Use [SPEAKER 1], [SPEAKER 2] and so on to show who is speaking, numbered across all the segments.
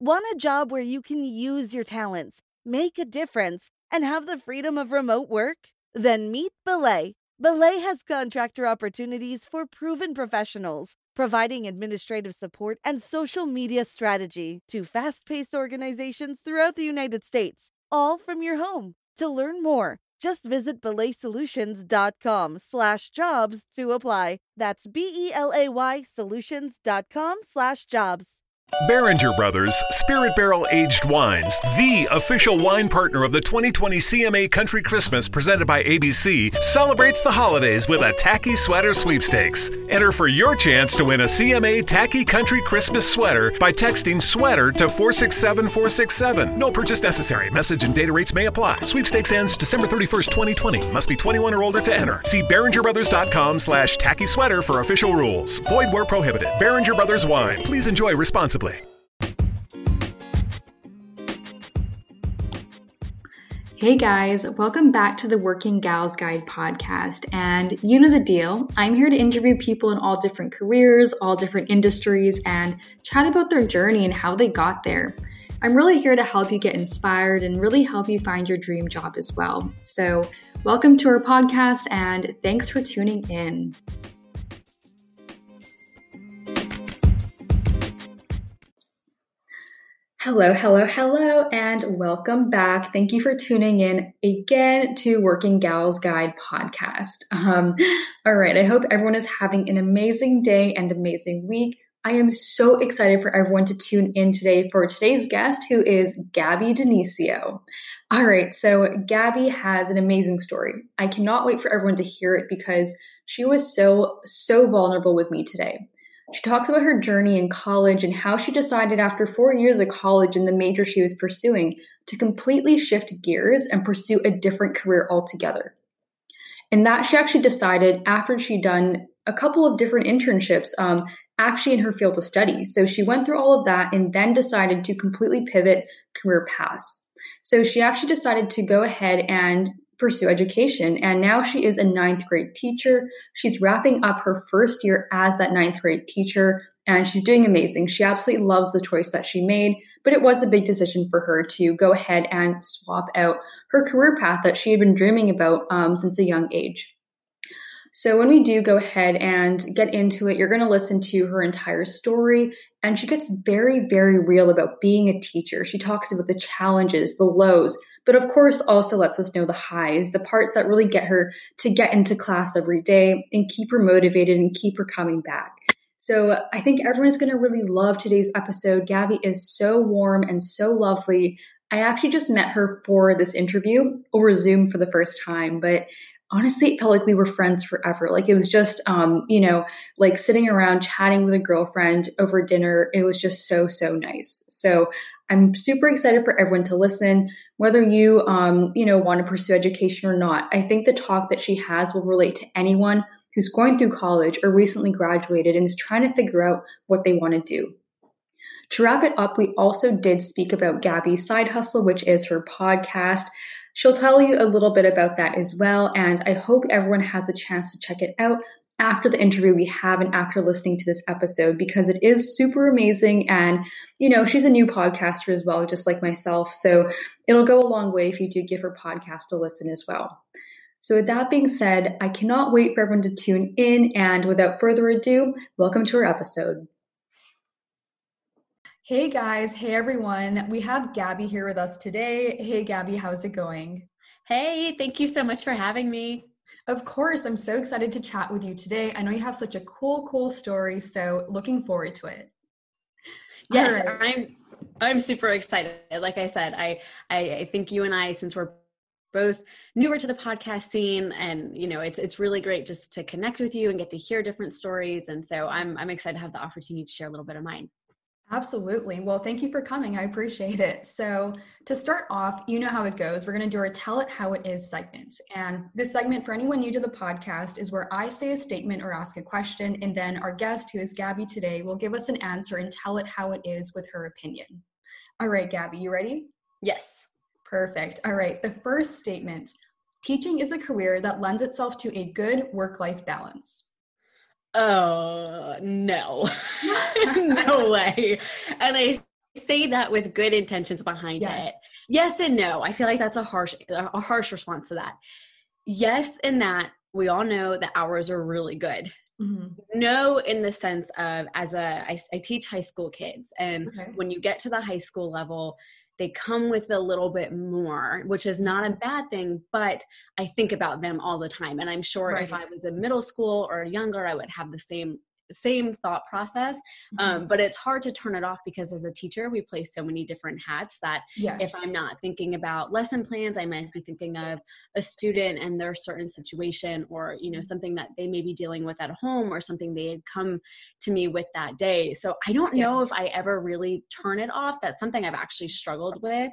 [SPEAKER 1] Want a job where you can use your talents, make a difference, and have the freedom of remote work? Then meet Belay. Belay has contractor opportunities for proven professionals, providing administrative support and social media strategy to fast paced organizations throughout the United States, all from your home. To learn more, just visit belaysolutions.com slash jobs to apply. That's B-E-L-A-Y solutions.com slash jobs.
[SPEAKER 2] Beringer Brothers Spirit Barrel Aged Wines, the official wine partner of the 2020 CMA Country Christmas presented by ABC, celebrates the holidays with a tacky sweater sweepstakes. Enter for your chance to win a CMA Tacky Country Christmas sweater by texting sweater to 467467. No purchase necessary. Message and data rates may apply. Sweepstakes ends December 31st, 2020. Must be 21 or older to enter. See BeringerBrothers.com slash tacky sweater for official rules. Void where prohibited. Beringer Brothers Wine. Please enjoy responsibly.
[SPEAKER 3] Hey guys, welcome back to the Working Gals Guide podcast. And you know the deal. I'm here to interview people in all different careers, all different industries, and chat about their journey and how they got there. I'm really here to help you get inspired and really help you find your dream job as well. So, welcome to our podcast and thanks for tuning in. Hello, hello, hello, and welcome back. Thank you for tuning in again to Working Gals Guide podcast. Um, all right, I hope everyone is having an amazing day and amazing week. I am so excited for everyone to tune in today for today's guest, who is Gabby Dionisio. All right, so Gabby has an amazing story. I cannot wait for everyone to hear it because she was so, so vulnerable with me today. She talks about her journey in college and how she decided after four years of college and the major she was pursuing to completely shift gears and pursue a different career altogether. And that she actually decided after she'd done a couple of different internships, um, actually in her field of study. So she went through all of that and then decided to completely pivot career paths. So she actually decided to go ahead and pursue education. And now she is a ninth grade teacher. She's wrapping up her first year as that ninth grade teacher, and she's doing amazing. She absolutely loves the choice that she made, but it was a big decision for her to go ahead and swap out her career path that she had been dreaming about um, since a young age. So, when we do go ahead and get into it, you're going to listen to her entire story. And she gets very, very real about being a teacher. She talks about the challenges, the lows, but of course also lets us know the highs, the parts that really get her to get into class every day and keep her motivated and keep her coming back. So I think everyone's going to really love today's episode. Gabby is so warm and so lovely. I actually just met her for this interview over Zoom for the first time, but honestly it felt like we were friends forever like it was just um you know like sitting around chatting with a girlfriend over dinner it was just so so nice so i'm super excited for everyone to listen whether you um, you know want to pursue education or not. I think the talk that she has will relate to anyone who's going through college or recently graduated and is trying to figure out what they want to do. To wrap it up we also did speak about gabby's side hustle which is her podcast. She'll tell you a little bit about that as well and i hope everyone has a chance to check it out after the interview we have and after listening to this episode because it is super amazing. And, you know, she's a new podcaster as well, just like myself. So it'll go a long way if you do give her podcast a listen as well. So, with that being said, I cannot wait for everyone to tune in. And without further ado, welcome to our episode. Hey guys, hey everyone. We have Gabby here with us today. Hey Gabby, how's it going?
[SPEAKER 4] Hey, thank you so much for having me.
[SPEAKER 3] Of course, I'm so excited to chat with you today. I know you have such a cool, cool story, so looking forward to it.
[SPEAKER 4] Yes, right. I'm I'm super excited. Like I said, I, I I think you and I, since we're both newer to the podcast scene and you know it's it's really great just to connect with you and get to hear different stories and so i'm i'm excited to have the opportunity to share a little bit of mine
[SPEAKER 3] Absolutely. Well, thank you for coming. I appreciate it. So, to start off, you know how it goes. We're going to do our Tell It How It Is segment. And this segment, for anyone new to the podcast, is where I say a statement or ask a question, and then our guest, who is Gabby today, will give us an answer and tell it how it is with her opinion. All right, Gabby, you ready?
[SPEAKER 4] Yes.
[SPEAKER 3] Perfect. All right. The first statement teaching is a career that lends itself to a good work life balance
[SPEAKER 4] oh no no way and i say that with good intentions behind yes. it. Yes and no. I feel like that's a harsh a harsh response to that. Yes, in that we all know the hours are really good. Mm-hmm. No, in the sense of as a I, I teach high school kids, and okay. when you get to the high school level, they come with a little bit more, which is not a bad thing, but I think about them all the time. And I'm sure right. if I was in middle school or younger, I would have the same same thought process mm-hmm. um, but it's hard to turn it off because as a teacher we play so many different hats that yes. if i'm not thinking about lesson plans i might be thinking of a student and their certain situation or you know something that they may be dealing with at home or something they had come to me with that day so i don't yeah. know if i ever really turn it off that's something i've actually struggled with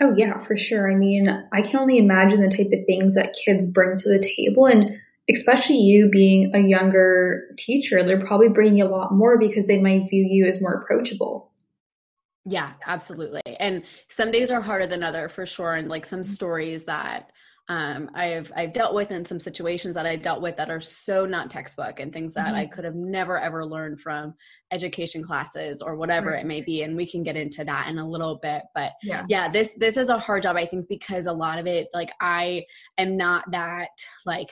[SPEAKER 3] Oh, yeah, for sure. I mean, I can only imagine the type of things that kids bring to the table. And especially you being a younger teacher, they're probably bringing you a lot more because they might view you as more approachable.
[SPEAKER 4] Yeah, absolutely. And some days are harder than other for sure. And like some mm-hmm. stories that um, I've I've dealt with in some situations that I dealt with that are so not textbook and things that mm-hmm. I could have never ever learned from education classes or whatever right. it may be. And we can get into that in a little bit. But yeah. yeah, this this is a hard job I think because a lot of it like I am not that like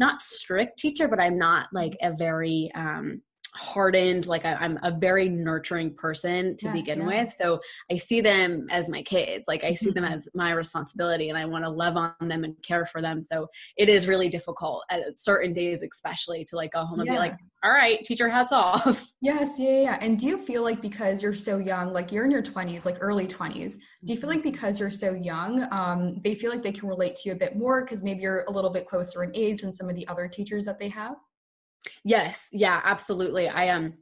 [SPEAKER 4] not strict teacher, but I'm not like a very um hardened like I, am a very nurturing person to begin yeah. with so i see them as my kids like i see them mm-hmm. as my responsibility and i want to love on them and care for them so it is really difficult at certain days especially to like go home and yeah. be like all right teacher hats off
[SPEAKER 3] yes yeah yeah and do you feel like because you're so young like you're in your 20s like early 20s do you feel like mm-hmm. because you're so young um, they feel like they can relate to you a bit more because maybe you're a little bit closer in age than some of the other teachers that they have
[SPEAKER 4] Yes, yeah, absolutely. I am um,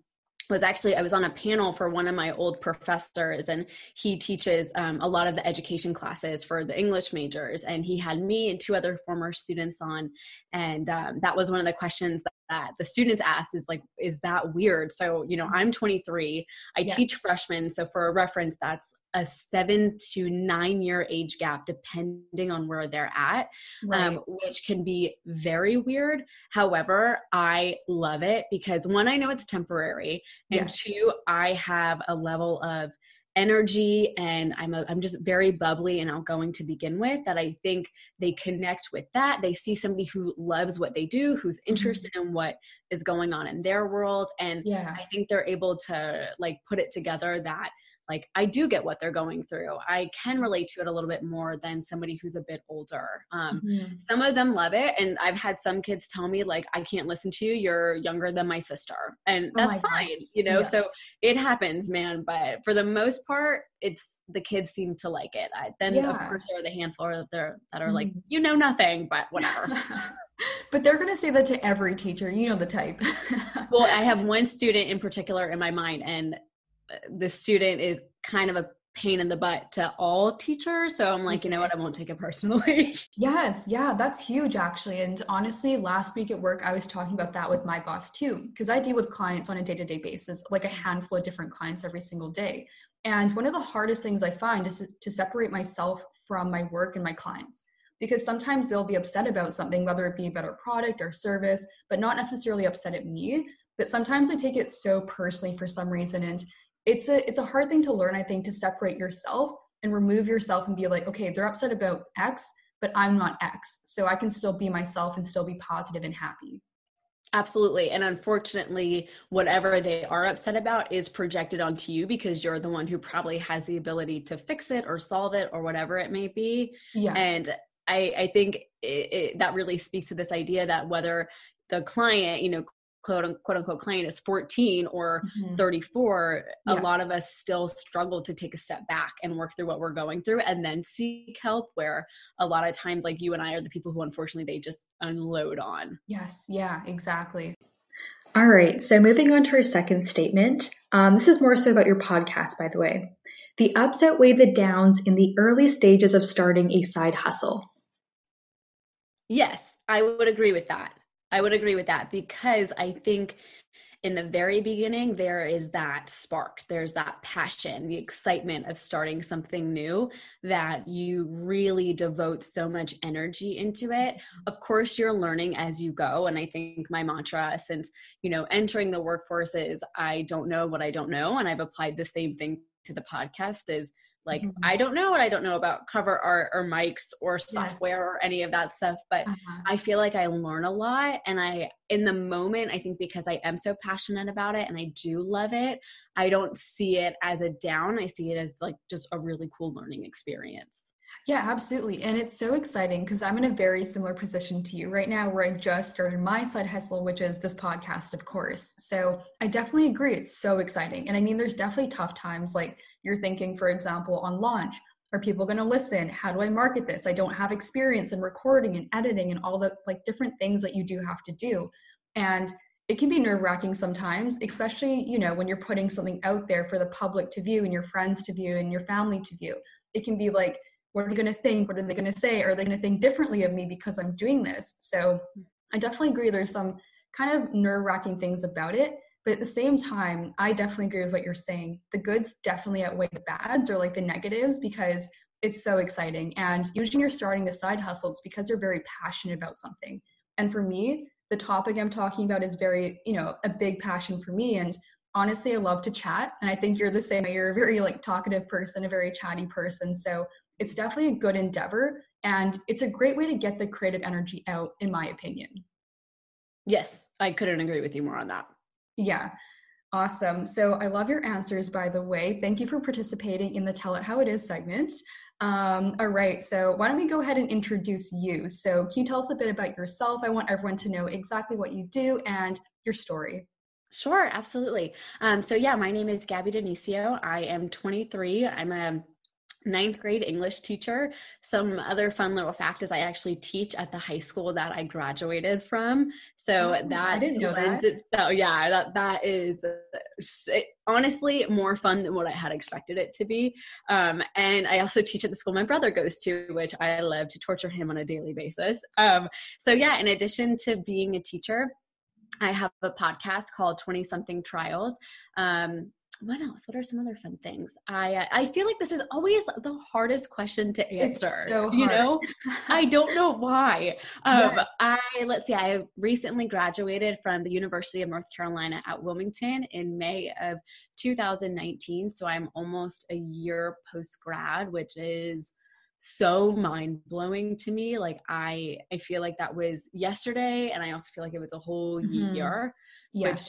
[SPEAKER 4] was actually I was on a panel for one of my old professors, and he teaches um, a lot of the education classes for the English majors. And he had me and two other former students on, and um, that was one of the questions that, that, the students asked: is like, is that weird? So you know, I'm 23. I yeah. teach freshmen, so for a reference, that's a seven to nine year age gap depending on where they're at um, right. um, which can be very weird however i love it because one i know it's temporary and yes. two i have a level of energy and I'm a, I'm just very bubbly and outgoing to begin with that I think they connect with that they see somebody who loves what they do who's mm-hmm. interested mm-hmm. in what is going on in their world and yeah. I think they're able to like put it together that like I do get what they're going through. I can relate to it a little bit more than somebody who's a bit older. Um, mm-hmm. Some of them love it, and I've had some kids tell me like, "I can't listen to you. You're younger than my sister," and oh that's fine, God. you know. Yeah. So it happens, man. But for the most part, it's the kids seem to like it. I, then yeah. of course there are the handful that are that are mm-hmm. like, you know nothing, but whatever.
[SPEAKER 3] but they're going to say that to every teacher. You know the type.
[SPEAKER 4] well, I have one student in particular in my mind, and the student is kind of a pain in the butt to all teachers. So I'm like, you know what, mm-hmm. I won't take it personally.
[SPEAKER 3] yes, yeah, that's huge actually. And honestly, last week at work, I was talking about that with my boss too, because I deal with clients on a day to day basis, like a mm-hmm. handful of different clients every single day. And one of the hardest things I find is to separate myself from my work and my clients. Because sometimes they'll be upset about something, whether it be about a product or service, but not necessarily upset at me. But sometimes I take it so personally for some reason. And it's a it's a hard thing to learn i think to separate yourself and remove yourself and be like okay they're upset about x but i'm not x so i can still be myself and still be positive and happy
[SPEAKER 4] Absolutely. And unfortunately, whatever they are upset about is projected onto you because you're the one who probably has the ability to fix it or solve it or whatever it may be. Yes. And I, I think it, it, that really speaks to this idea that whether the client, you know, quote, quote unquote client is 14 or mm-hmm. 34 yeah. a lot of us still struggle to take a step back and work through what we're going through and then seek help where a lot of times like you and i are the people who unfortunately they just unload on.
[SPEAKER 3] Yes. Yeah exactly. All right. So moving on to our second statement um, this is more so about your podcast by the way. The ups outweigh the downs in the early stages of starting a side hustle.
[SPEAKER 4] Yes i would agree with that I would agree with that because I think in the very beginning, there is that spark, there's that passion, the excitement of starting something new that you really devote so much energy into it. Mm-hmm. Of course, you're learning as you go. And I think my mantra since, you know, entering the workforce is I don't know what I don't know. And I've applied the same thing to the podcast is like mm-hmm. i don't know what i don't know about cover art or mics or software yeah. or any of that stuff but uh-huh. i feel like i learn a lot and i in the moment i think because i am so passionate about it and i do love it i don't see it as a down i see it as like just a really cool learning experience
[SPEAKER 3] yeah, absolutely. And it's so exciting because I'm in a very similar position to you right now, where I just started my side hustle, which is this podcast, of course. So I definitely agree. It's so exciting. And I mean, there's definitely tough times like you're thinking, for example, on launch. Are people going to listen? How do I market this? I don't have experience in recording and editing and all the like different things that you do have to do. And it can be nerve wracking sometimes, especially, you know, when you're putting something out there for the public to view and your friends to view and your family to view. It can be like, what are they going to think? What are they going to say? Are they going to think differently of me because I'm doing this? So hmm. I definitely agree. There's some kind of nerve wracking things about it. But at the same time, I definitely agree with what you're saying. The goods definitely outweigh the bads or like the negatives because it's so exciting. And usually you're starting a side hustle, it's because you're very passionate about something. And for me, the topic I'm talking about is very, you know, a big passion for me. And honestly, I love to chat. And I think you're the same. You're a very like talkative person, a very chatty person. So it's definitely a good endeavor. And it's a great way to get the creative energy out, in my opinion.
[SPEAKER 4] Yes, I couldn't agree with you more on that.
[SPEAKER 3] Yeah. Awesome. So I love your answers, by the way. Thank you for participating in the Tell It How It Is segment. Um, all right. So why don't we go ahead and introduce you? So can you tell us a bit about yourself? I want everyone to know exactly what you do and your story.
[SPEAKER 4] Sure, absolutely. Um, so yeah, my name is Gabby Dionisio. I am 23. I'm a ninth grade English teacher. Some other fun little fact is I actually teach at the high school that I graduated from. So oh, that
[SPEAKER 3] I didn't know that.
[SPEAKER 4] So yeah, that that is it, honestly more fun than what I had expected it to be. Um, and I also teach at the school my brother goes to, which I love to torture him on a daily basis. Um, so yeah, in addition to being a teacher. I have a podcast called 20 something trials. Um, what else? What are some other fun things? I uh, I feel like this is always the hardest question to answer.
[SPEAKER 3] So
[SPEAKER 4] you know, I don't know why. Um, yeah. I let's see. I recently graduated from the University of North Carolina at Wilmington in May of 2019. So I'm almost a year post grad, which is so mind blowing to me. Like I I feel like that was yesterday, and I also feel like it was a whole mm-hmm. year, yeah. which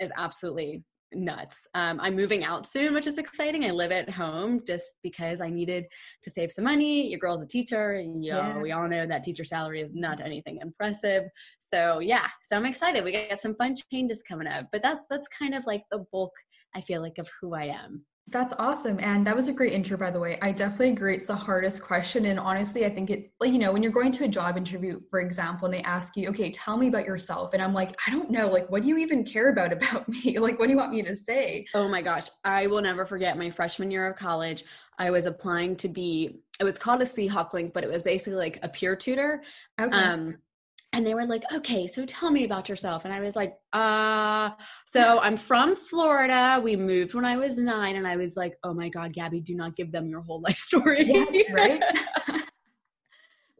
[SPEAKER 4] is absolutely nuts. Um, I'm moving out soon, which is exciting. I live at home just because I needed to save some money. Your girl's a teacher, and you know, yeah. we all know that teacher salary is not anything impressive. So yeah, so I'm excited. We got some fun changes coming up, but that's that's kind of like the bulk. I feel like of who I am.
[SPEAKER 3] That's awesome. And that was a great intro, by the way. I definitely agree. It's the hardest question. And honestly, I think it, like, you know, when you're going to a job interview, for example, and they ask you, okay, tell me about yourself. And I'm like, I don't know. Like, what do you even care about about me? Like, what do you want me to say?
[SPEAKER 4] Oh my gosh. I will never forget my freshman year of college. I was applying to be, it was called a Seahawk link, but it was basically like a peer tutor. Okay. Um, and they were like okay so tell me about yourself and i was like uh so i'm from florida we moved when i was nine and i was like oh my god gabby do not give them your whole life story
[SPEAKER 3] yes, right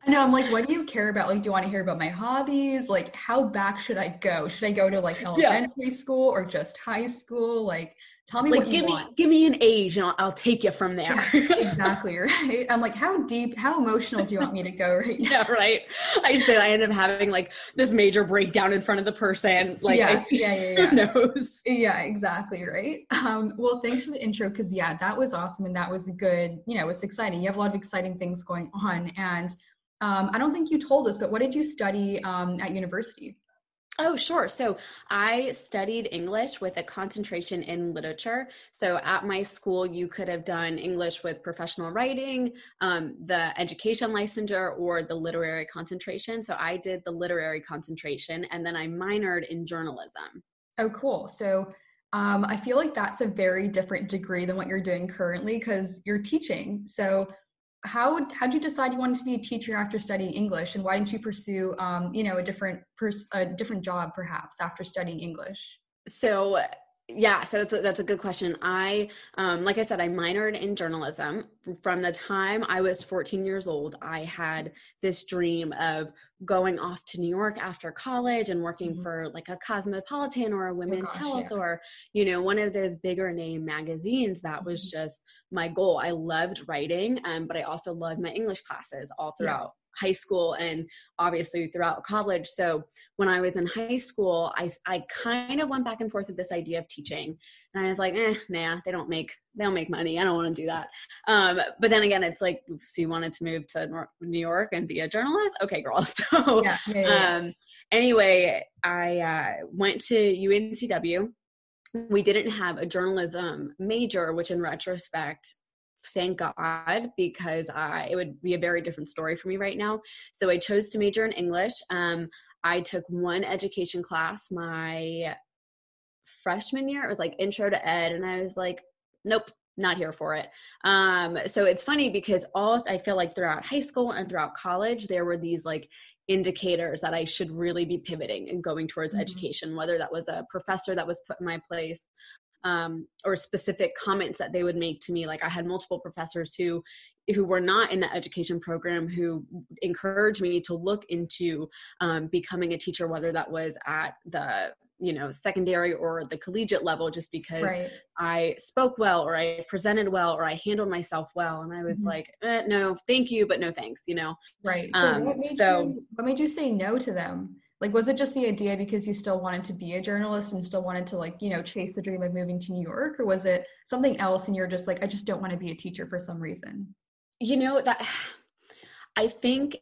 [SPEAKER 3] I know. I'm like, what do you care about? Like, do you want to hear about my hobbies? Like, how back should I go? Should I go to like elementary yeah. school or just high school? Like, Tell me
[SPEAKER 4] like,
[SPEAKER 3] what
[SPEAKER 4] give
[SPEAKER 3] me,
[SPEAKER 4] want. Give me an age and I'll, I'll take you from there.
[SPEAKER 3] Exactly, right? I'm like, how deep, how emotional do you want me to go right
[SPEAKER 4] now? Yeah, right. I just said I end up having like this major breakdown in front of the person. Like,
[SPEAKER 3] yeah, yeah, yeah, yeah.
[SPEAKER 4] Who knows?
[SPEAKER 3] Yeah, exactly, right? Um, well, thanks for the intro because, yeah, that was awesome and that was good, you know, it's exciting. You have a lot of exciting things going on. And um, I don't think you told us, but what did you study um, at university?
[SPEAKER 4] Oh, sure. So I studied English with a concentration in literature. So at my school, you could have done English with professional writing, um, the education licensure, or the literary concentration. So I did the literary concentration and then I minored in journalism.
[SPEAKER 3] Oh, cool. So um, I feel like that's a very different degree than what you're doing currently because you're teaching. So how how did you decide you wanted to be a teacher after studying English, and why didn't you pursue, um, you know, a different pers- a different job perhaps after studying English?
[SPEAKER 4] so yeah so that's a, that's a good question i um, like i said i minored in journalism from the time i was 14 years old i had this dream of going off to new york after college and working mm-hmm. for like a cosmopolitan or a oh women's oh gosh, health yeah. or you know one of those bigger name magazines that was mm-hmm. just my goal i loved writing um, but i also loved my english classes all throughout high school and obviously throughout college. So when I was in high school, I, I kind of went back and forth with this idea of teaching. And I was like, eh, nah, they don't make, they don't make money. I don't want to do that. Um, but then again, it's like, so you wanted to move to New York and be a journalist? Okay, girl. So yeah, yeah, yeah. Um, anyway, I uh, went to UNCW we didn't have a journalism major, which in retrospect thank God because uh, it would be a very different story for me right now. So I chose to major in English. Um, I took one education class my freshman year. It was like intro to ed, and I was like, nope, not here for it. Um, so it's funny because all I feel like throughout high school and throughout college, there were these like indicators that I should really be pivoting and going towards mm-hmm. education, whether that was a professor that was put in my place, um, or specific comments that they would make to me. Like i had multiple professors who who were not in the education program who encouraged me to look into um, becoming a teacher whether that was at the you know secondary or the collegiate level just because right. i spoke well or i presented well or i handled myself well. And i was mm-hmm. like eh, no thank you but no thanks you know?
[SPEAKER 3] Right. So, um, what, made so you, what made you say no to them like was it just the idea because you still wanted to be a journalist and still wanted to like you know chase the dream of moving to new york? Or was it something else and you're just like i just don't want to be a teacher for some reason
[SPEAKER 4] you know that i think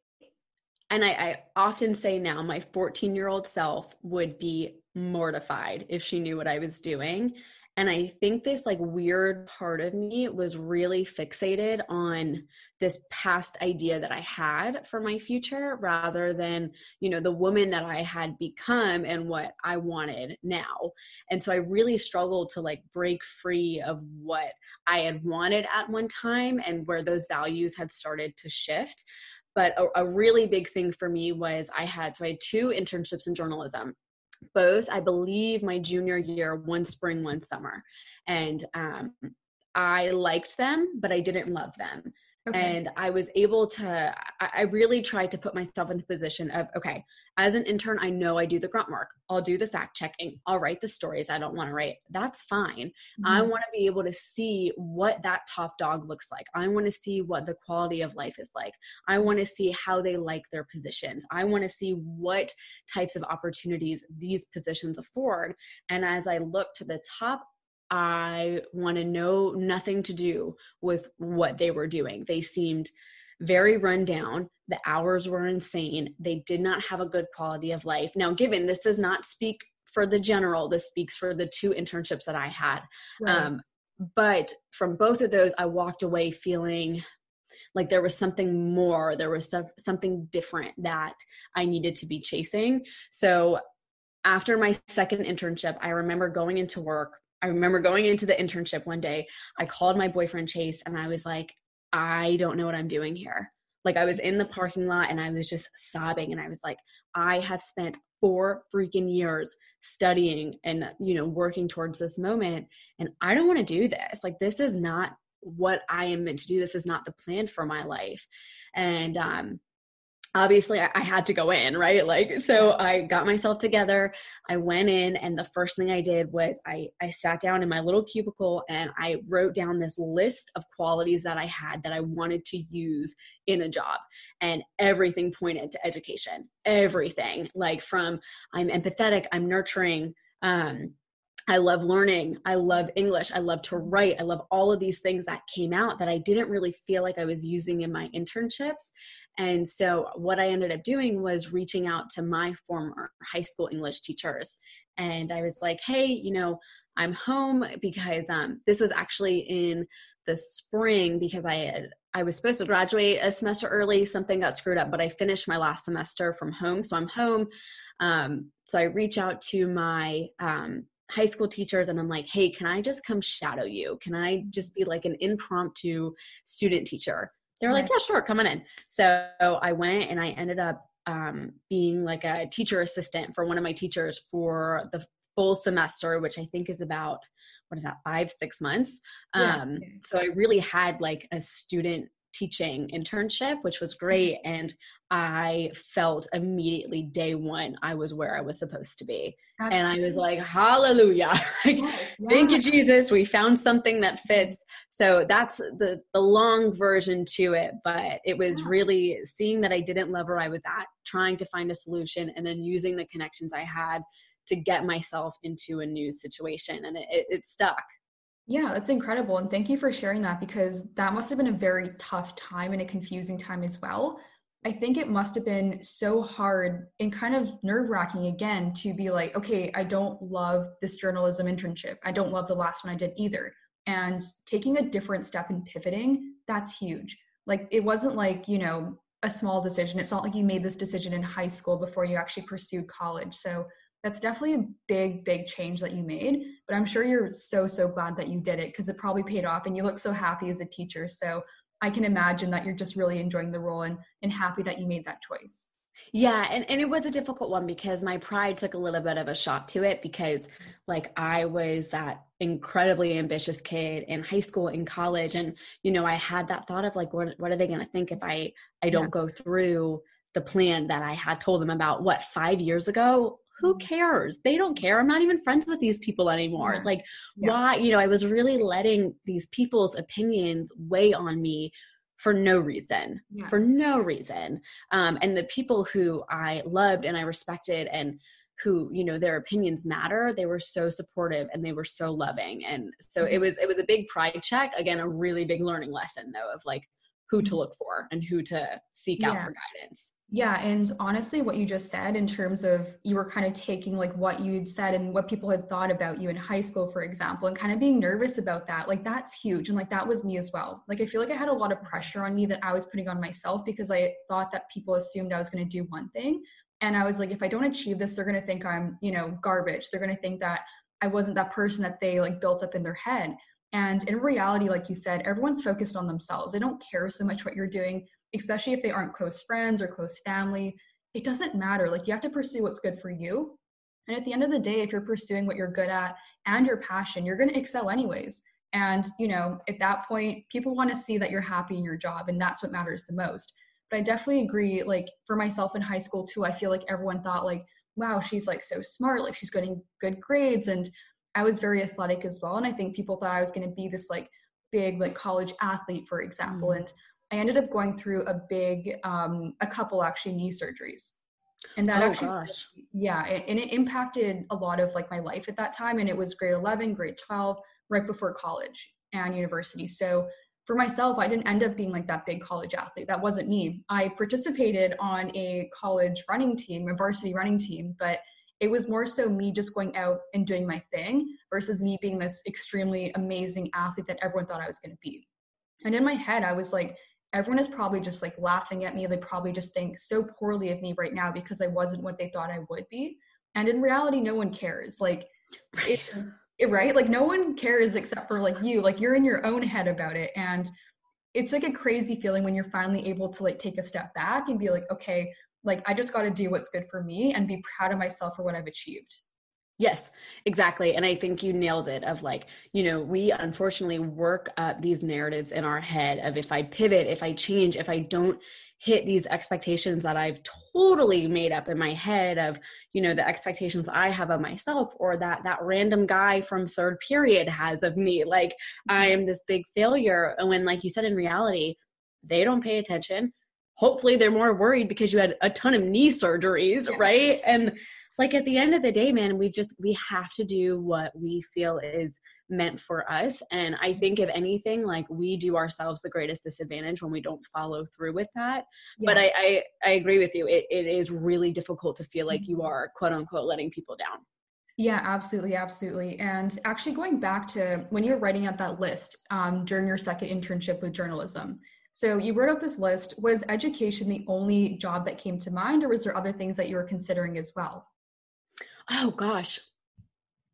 [SPEAKER 4] and I, I often say now my 14 year old self would be mortified if she knew what i was doing. And I think this like weird part of me was really fixated on this past idea that I had for my future rather than, you know, the woman that I had become and what I wanted now. And so I really struggled to like break free of what I had wanted at one time and where those values had started to shift. But a, a really big thing for me was I had, so I had two internships in journalism both i believe my junior year one spring one summer and um, i liked them but i didn't love them Okay. And I was able to, I really tried to put myself in the position of, okay, as an intern, I know I do the grunt work. I'll do the fact checking. I'll write the stories I don't want to write. That's fine. Mm-hmm. I want to be able to see what that top dog looks like. I want to see what the quality of life is like. I want to see how they like their positions. I want to see what types of opportunities these positions afford. And as I look to the top I want to know nothing to do with what they were doing. They seemed very run down. The hours were insane. They did not have a good quality of life. Now, given this does not speak for the general, this speaks for the two internships that I had. Right. Um, but from both of those, I walked away feeling like there was something more, there was some, something different that I needed to be chasing. So after my second internship, I remember going into work I remember going into the internship one day, I called my boyfriend Chase and I was like, I don't know what I'm doing here. Like I was in the parking lot and I was just sobbing and I was like, I have spent four freaking years studying and you know working towards this moment and I don't want to do this. Like this is not what I am meant to do. This is not the plan for my life. And um obviously I, had to go in right? Like so i got myself together i went in and the first thing i did was i i sat down in my little cubicle and i wrote down this list of qualities that i had that i wanted to use in a job. And everything pointed to education. Everything. Like from i'm empathetic i'm nurturing um I love learning. I love English. I love to write. I love all of these things that came out that I didn't really feel like I was using in my internships. And so, what I ended up doing was reaching out to my former high school English teachers. And I was like, hey, you know, I'm home because um, this was actually in the spring because I had I was supposed to graduate a semester early. Something got screwed up, but I finished my last semester from home, so I'm home. Um, so I reach out to my um, high school teachers and I'm like, hey, can I just come shadow you? Can I just be like an impromptu student teacher? they were right. like, yeah, sure, come on in. So I went and I ended up um, being like a teacher assistant for one of my teachers for the full semester, which I think is about what is that, five, six months. Yeah. Um, so I really had like a student teaching internship, which was great. Mm-hmm. And I felt immediately day one I was where I was supposed to be. That's and I was like, hallelujah. like, yeah. Thank you, Jesus. We found something that fits. So that's the the long version to it. But it was yeah. really seeing that I didn't love where I was at, trying to find a solution, and then using the connections I had to get myself into a new situation. And it, it, it stuck.
[SPEAKER 3] Yeah, that's incredible. And thank you for sharing that because that must have been a very tough time and a confusing time as well. I think it must have been so hard and kind of nerve wracking again to be like, okay, I don't love this journalism internship. I don't love the last one I did either. And taking a different step and pivoting, that's huge. Like, it wasn't like, you know, a small decision. It's not like you made this decision in high school before you actually pursued college. So that's definitely a big big change that you made but i'm sure you're so so glad that you did it because it probably paid off and you look so happy as a teacher. So i can imagine that you're just really enjoying the role and, and happy that you made that choice.
[SPEAKER 4] Yeah, and, and it was a difficult one because my pride took a little bit of a shot to it because like I was that incredibly ambitious kid in high school in college and you know I had that thought of like what what are they going to think if I I don't yeah. go through the plan that I had told them about what 5 years ago who cares? They don't care. I'm not even friends with these people anymore. Yeah. Like, yeah. why? You know, I was really letting these people's opinions weigh on me for no reason, yes. for no reason. Um, and the people who I loved and I respected and who you know their opinions matter they were so supportive and they were so loving and so mm-hmm. it was it was a big pride check again a really big learning lesson though of like who to mm-hmm. look for and who to seek yeah. out for guidance
[SPEAKER 3] yeah, and honestly, what you just said in terms of you were kind of taking like what you'd said and what people had thought about you in high school, for example, and kind of being nervous about that, like that's huge. And like that was me as well. Like I feel like I had a lot of pressure on me that I was putting on myself because I thought that people assumed I was going to do one thing. And I was like, if I don't achieve this, they're going to think I'm, you know, garbage. They're going to think that I wasn't that person that they like built up in their head. And in reality, like you said, everyone's focused on themselves. They don't care so much what you're doing especially if they aren't close friends or close family. It doesn't matter. Like you have to pursue what's good for you. And at the end of the day, if you're pursuing what you're good at and your passion, you're going to excel anyways. And, you know, at that point, people want to see that you're happy in your job, and that's what matters the most. But I definitely agree, like for myself in high school too, I feel like everyone thought, like, wow, she's like so smart, like she's getting good grades. And I was very athletic as well. And I think people thought I was going to be this like big, like college athlete, for example. Mm-hmm. And I ended up going through a big, um, a couple actually knee surgeries. And that oh, actually, gosh. yeah, and it impacted a lot of like my life at that time. And it was grade 11, grade 12, right before college and university. So for myself, I didn't end up being like that big college athlete. That wasn't me. I participated on a college running team, a varsity running team, but it was more so me just going out and doing my thing versus me being this extremely amazing athlete that everyone thought I was going to be. And in my head, I was like, everyone is probably just like laughing at me. They probably just think so poorly of me right now because I wasn't what they thought I would be. And in reality, no one cares. Like, it, it, right? Like, no one cares except for like you. Like, you're in your own head about it. And it's like a crazy feeling when you're finally able to like take a step back and be like, okay, like, I just got to do what's good for me and be proud of myself for what I've achieved.
[SPEAKER 4] Yes, exactly. And I think you nailed it of like, you know, we unfortunately work up these narratives in our head of if I pivot, if I change, if I don't hit these expectations that I've totally made up in my head of, you know, the expectations I have of myself or that that random guy from third period has of me, like I mm-hmm. am this big failure. And when like you said in reality, they don't pay attention. Hopefully they're more worried because you had a ton of knee surgeries, yeah. right? And like at the end of the day man we just we have to do what we feel is meant for us and i think if anything like we do ourselves the greatest disadvantage when we don't follow through with that yes. but I, I, I agree with you it, it is really difficult to feel like you mm-hmm. are quote unquote letting people down
[SPEAKER 3] yeah, absolutely, absolutely. And actually, going back to when you're writing out that list um, during your second internship with journalism, so you wrote out this list. Was education the only job that came to mind, or was there other things that you were considering as well?
[SPEAKER 4] Oh gosh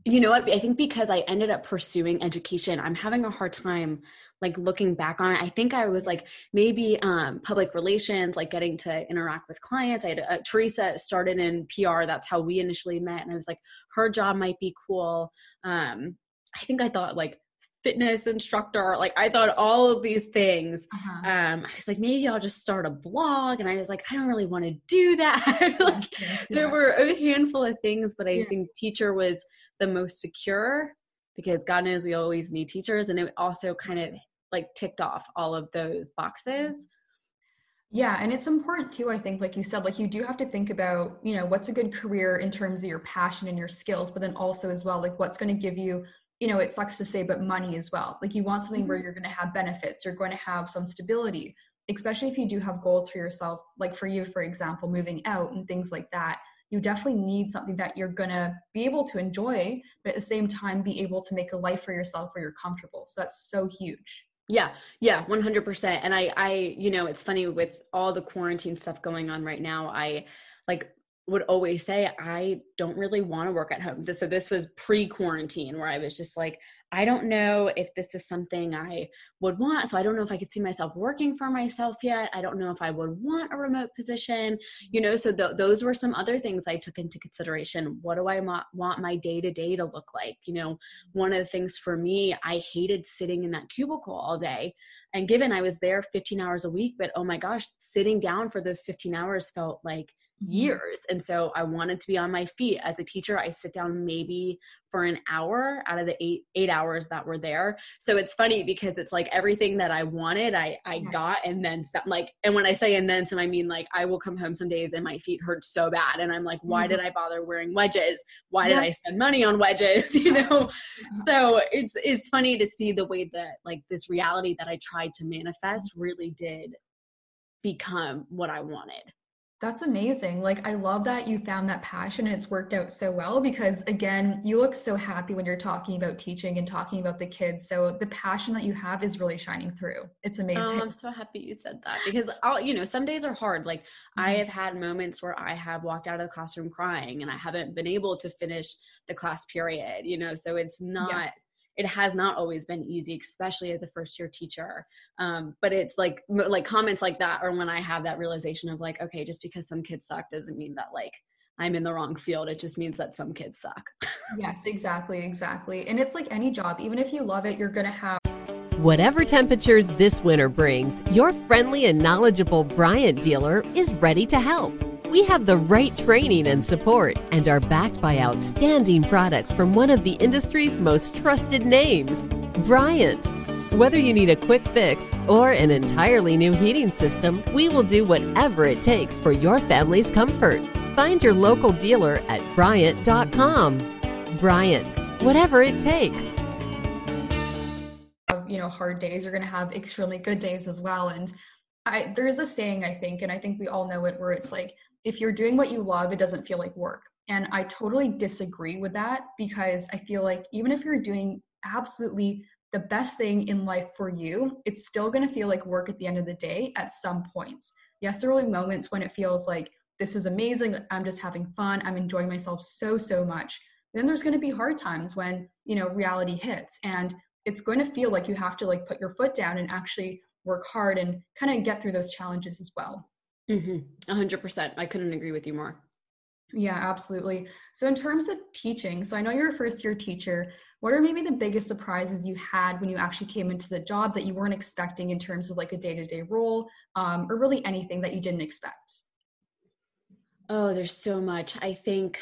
[SPEAKER 4] You know what? I think because I ended up pursuing education, I'm having a hard time like looking back on it. I think I was like maybe um, public relations, like getting to interact with clients. I had uh, Teresa started in PR. That's how we initially met, and I was like, her job might be cool. Um, I think I thought like fitness instructor. Like I thought all of these things. Uh-huh. Um, I was like, maybe I'll just start a blog. And I was like, I don't really want to do that. like yeah. there were a handful of things, but I yeah. think teacher was the most secure because God knows we always need teachers. And it also kind of like ticked off all of those boxes.
[SPEAKER 3] Yeah, and it's important too, I think, like you said, like you do have to think about, you know, what's a good career in terms of your passion and your skills, but then also as well, like what's going to give you you know, it sucks to say, but money as well. Like you want something mm-hmm. where you're going to have benefits, you're going to have some stability, especially if you do have goals for yourself. Like for you, for example, moving out and things like that. You definitely need something that you're going to be able to enjoy, but at the same time, be able to make a life for yourself where you're comfortable. So that's so huge.
[SPEAKER 4] Yeah, yeah, 100%. And I, I, you know, it's funny with all the quarantine stuff going on right now. I, like would always say i don't really want to work at home. So this was pre-quarantine where i was just like i don't know if this is something i would want so i don't know if i could see myself working for myself yet. I don't know if i would want a remote position. You know so th- those were some other things i took into consideration. What do i ma- want my day to day to look like? You know one of the things for me i hated sitting in that cubicle all day. And given i was there 15 hours a week but oh my gosh sitting down for those 15 hours felt like. Years. And so I wanted to be on my feet. As a teacher, I sit down maybe for an hour out of the eight eight hours that were there. So it's funny because it's like everything that I wanted, I I got and then some like and when I say and then some I mean like I will come home some days and my feet hurt so bad and I'm like, why did mm-hmm. I bother wearing wedges? Why did I spend money on wedges? You know? so it's it's funny to see the way that like this reality that I tried to manifest really did become what I wanted.
[SPEAKER 3] That's amazing. Like, I love that you found that passion and it's worked out so well because, again, you look so happy when you're talking about teaching and talking about the kids. So, the passion that you have is really shining through. It's amazing.
[SPEAKER 4] Oh, I'm so happy you said that because, I'll, you know, some days are hard. Like, mm-hmm. I have had moments where I have walked out of the classroom crying and I haven't been able to finish the class period, you know, so it's not. Yeah it has not always been easy especially as a first year teacher. Um, but it's like like comments like that or when i have that realization of like okay just because some kids suck doesn't mean that like i'm in the wrong field. It just means that some kids suck.
[SPEAKER 3] Yes exactly exactly. And it's like any job even if you love it you're gonna have
[SPEAKER 5] Whatever temperatures this winter brings, your friendly and knowledgeable Bryant dealer is ready to help. We have the right training and support and are backed by outstanding products from one of the industry's most trusted names, Bryant. Whether you need a quick fix or an entirely new heating system, we will do whatever it takes for your family's comfort. Find your local dealer at Bryant.com. Bryant, whatever it takes.
[SPEAKER 3] You know, hard days, you're going to have extremely good days as well. And I, there's a saying, I think, and I think we all know it, where it's like, if you're doing what you love, it doesn't feel like work. And I totally disagree with that because I feel like even if you're doing absolutely the best thing in life for you, it's still going to feel like work at the end of the day at some points. Yes, there will be moments when it feels like this is amazing, I'm just having fun, I'm enjoying myself so, so much. Then there's going to be hard times when, you know, reality hits and it's going to feel like you have to like put your foot down and actually work hard and kind of get through those challenges as well.
[SPEAKER 4] Mm-hmm. 100%. I couldn't agree with you more.
[SPEAKER 3] Yeah, absolutely. So, in terms of teaching, so I know you're a first year teacher. What are maybe the biggest surprises you had when you actually came into the job that you weren't expecting in terms of like a day to day role um, or really anything that you didn't expect?
[SPEAKER 4] Oh, there's so much. I think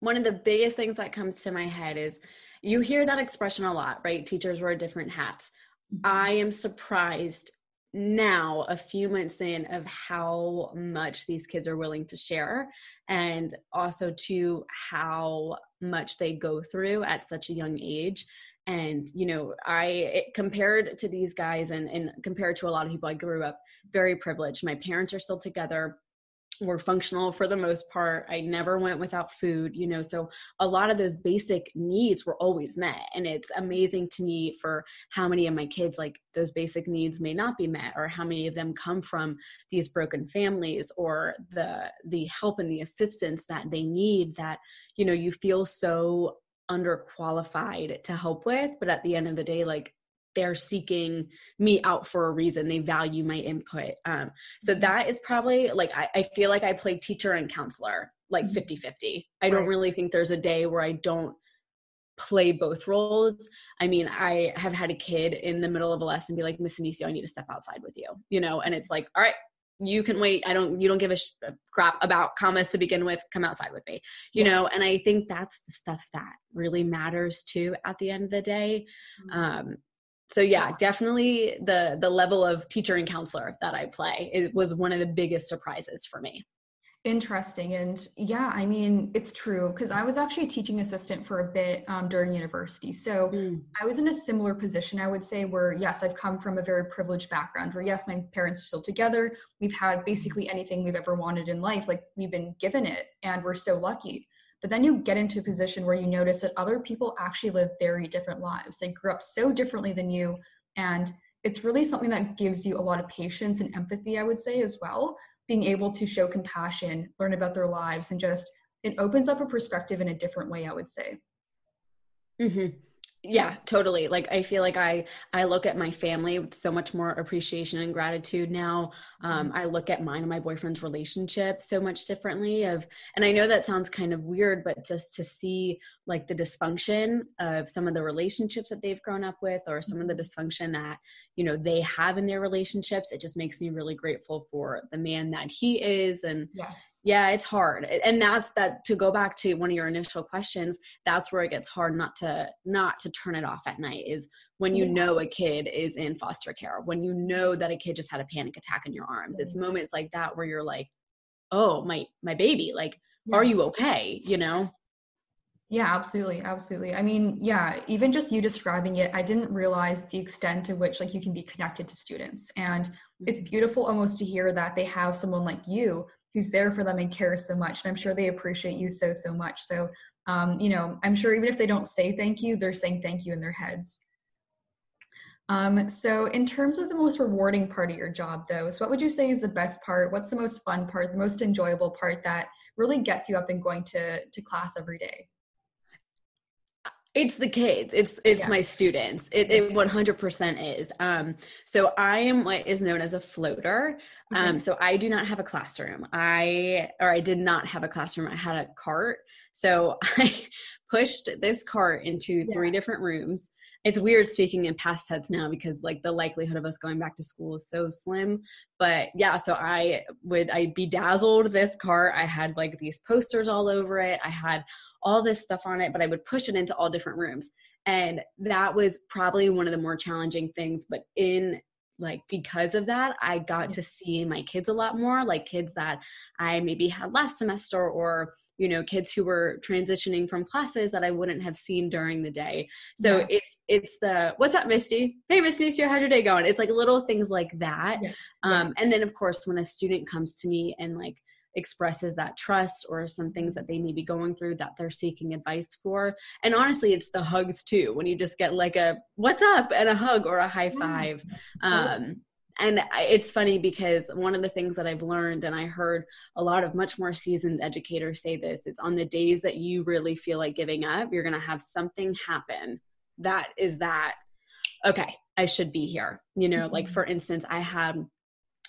[SPEAKER 4] one of the biggest things that comes to my head is you hear that expression a lot, right? Teachers wear different hats. Mm-hmm. I am surprised now a few months in of how much these kids are willing to share and also to how much they go through at such a young age. And you know i compared to these guys and, and compared to a lot of people i grew up very privileged. My parents are still together were functional for the most part. I never went without food, you know, so a lot of those basic needs were always met. And it's amazing to me for how many of my kids, like those basic needs may not be met, or how many of them come from these broken families or the the help and the assistance that they need that, you know, you feel so underqualified to help with but at the end of the day like they're seeking me out for a reason they value my input um, so mm-hmm. that is probably like I, I, feel like i play teacher and counselor like 50 mm-hmm. 50 i right. don't really think there's a day where i don't play both roles i mean i have had a kid in the middle of a lesson be like miss anicio i need to step outside with you you know and it's like all right you can wait i don't you don't give a, sh- a crap about commas to begin with come outside with me you yes. know and i think that's the stuff that really matters too at the end of the day mm-hmm. um, so yeah definitely the the level of teacher and counselor that i play it was one of the biggest surprises for me.
[SPEAKER 3] Interesting. And yeah i mean it's true because i was actually a teaching assistant for a bit um, during university. So mm. i was in a similar position i would say where yes i've come from a very privileged background where yes my parents are still together. We've had basically anything we've ever wanted in life like we've been given it and we're so lucky but then you get into a position where you notice that other people actually live very different lives. They grew up so differently than you. And it's really something that gives you a lot of patience and empathy, I would say, as well. Being able to show compassion, learn about their lives, and just it opens up a perspective in a different way, I would say.
[SPEAKER 4] Mm-hmm yeah totally like i feel like i i look at my family with so much more appreciation and gratitude now um, mm-hmm. i look at mine and my boyfriend's relationship so much differently of and i know that sounds kind of weird but just to see like the dysfunction of some of the relationships that they've grown up with or some of the mm-hmm. dysfunction that you know they have in their relationships it just makes me really grateful for the man that he is. And yes. yeah it's hard. And that's that to go back to one of your initial questions that's where it gets hard not to not to turn it off at night is when you know a kid is in foster care when you know that a kid just had a panic attack in your arms. It's moments like that where you're like oh my my baby like yes. are you okay? You know
[SPEAKER 3] yeah, absolutely. Absolutely. I mean, yeah, even just you describing it, I didn't realize the extent to which like you can be connected to students. And it's mm-hmm. beautiful almost to hear that they have someone like you who's there for them and cares so much. And I'm sure they appreciate you so, so much. So, um, you know, I'm sure even if they don't say thank you, they're saying thank you in their heads. Um, so, in terms of the most rewarding part of your job, though, so what would you say is the best part? What's the most fun part, the most enjoyable part that really gets you up and going to, to class every day?
[SPEAKER 4] It's the kids. It's it's yeah. my students. It, it 100% is. Um so i am what is known as a floater. Um mm-hmm. so i do not have a classroom. I or i did not have a classroom. I had a cart. So i pushed this cart into yeah. three different rooms. It's weird speaking in past tense now because like the likelihood of us going back to school is so slim. But yeah so i would i bedazzled this cart. I had like these posters all over it. I had all this stuff on it, but I would push it into all different rooms. And that was probably one of the more challenging things. But in like because of that i got to see my kids a lot more like kids that i maybe had last semester or you know kids who were transitioning from classes that i wouldn't have seen during the day so yeah. it's it's the what's up misty hey miss Misty, how's your day going it's like little things like that yeah. um and then of course when a student comes to me and like expresses that trust or some things that they may be going through that they're seeking advice for. And honestly, it's the hugs too, when you just get like a what's up and a hug or a high five. Um, and it's funny because one of the things that I've learned, and I heard a lot of much more seasoned educators say this, it's on the days that you really feel like giving up, you're going to have something happen that is that, okay, I should be here. You know, mm-hmm. like for instance, I had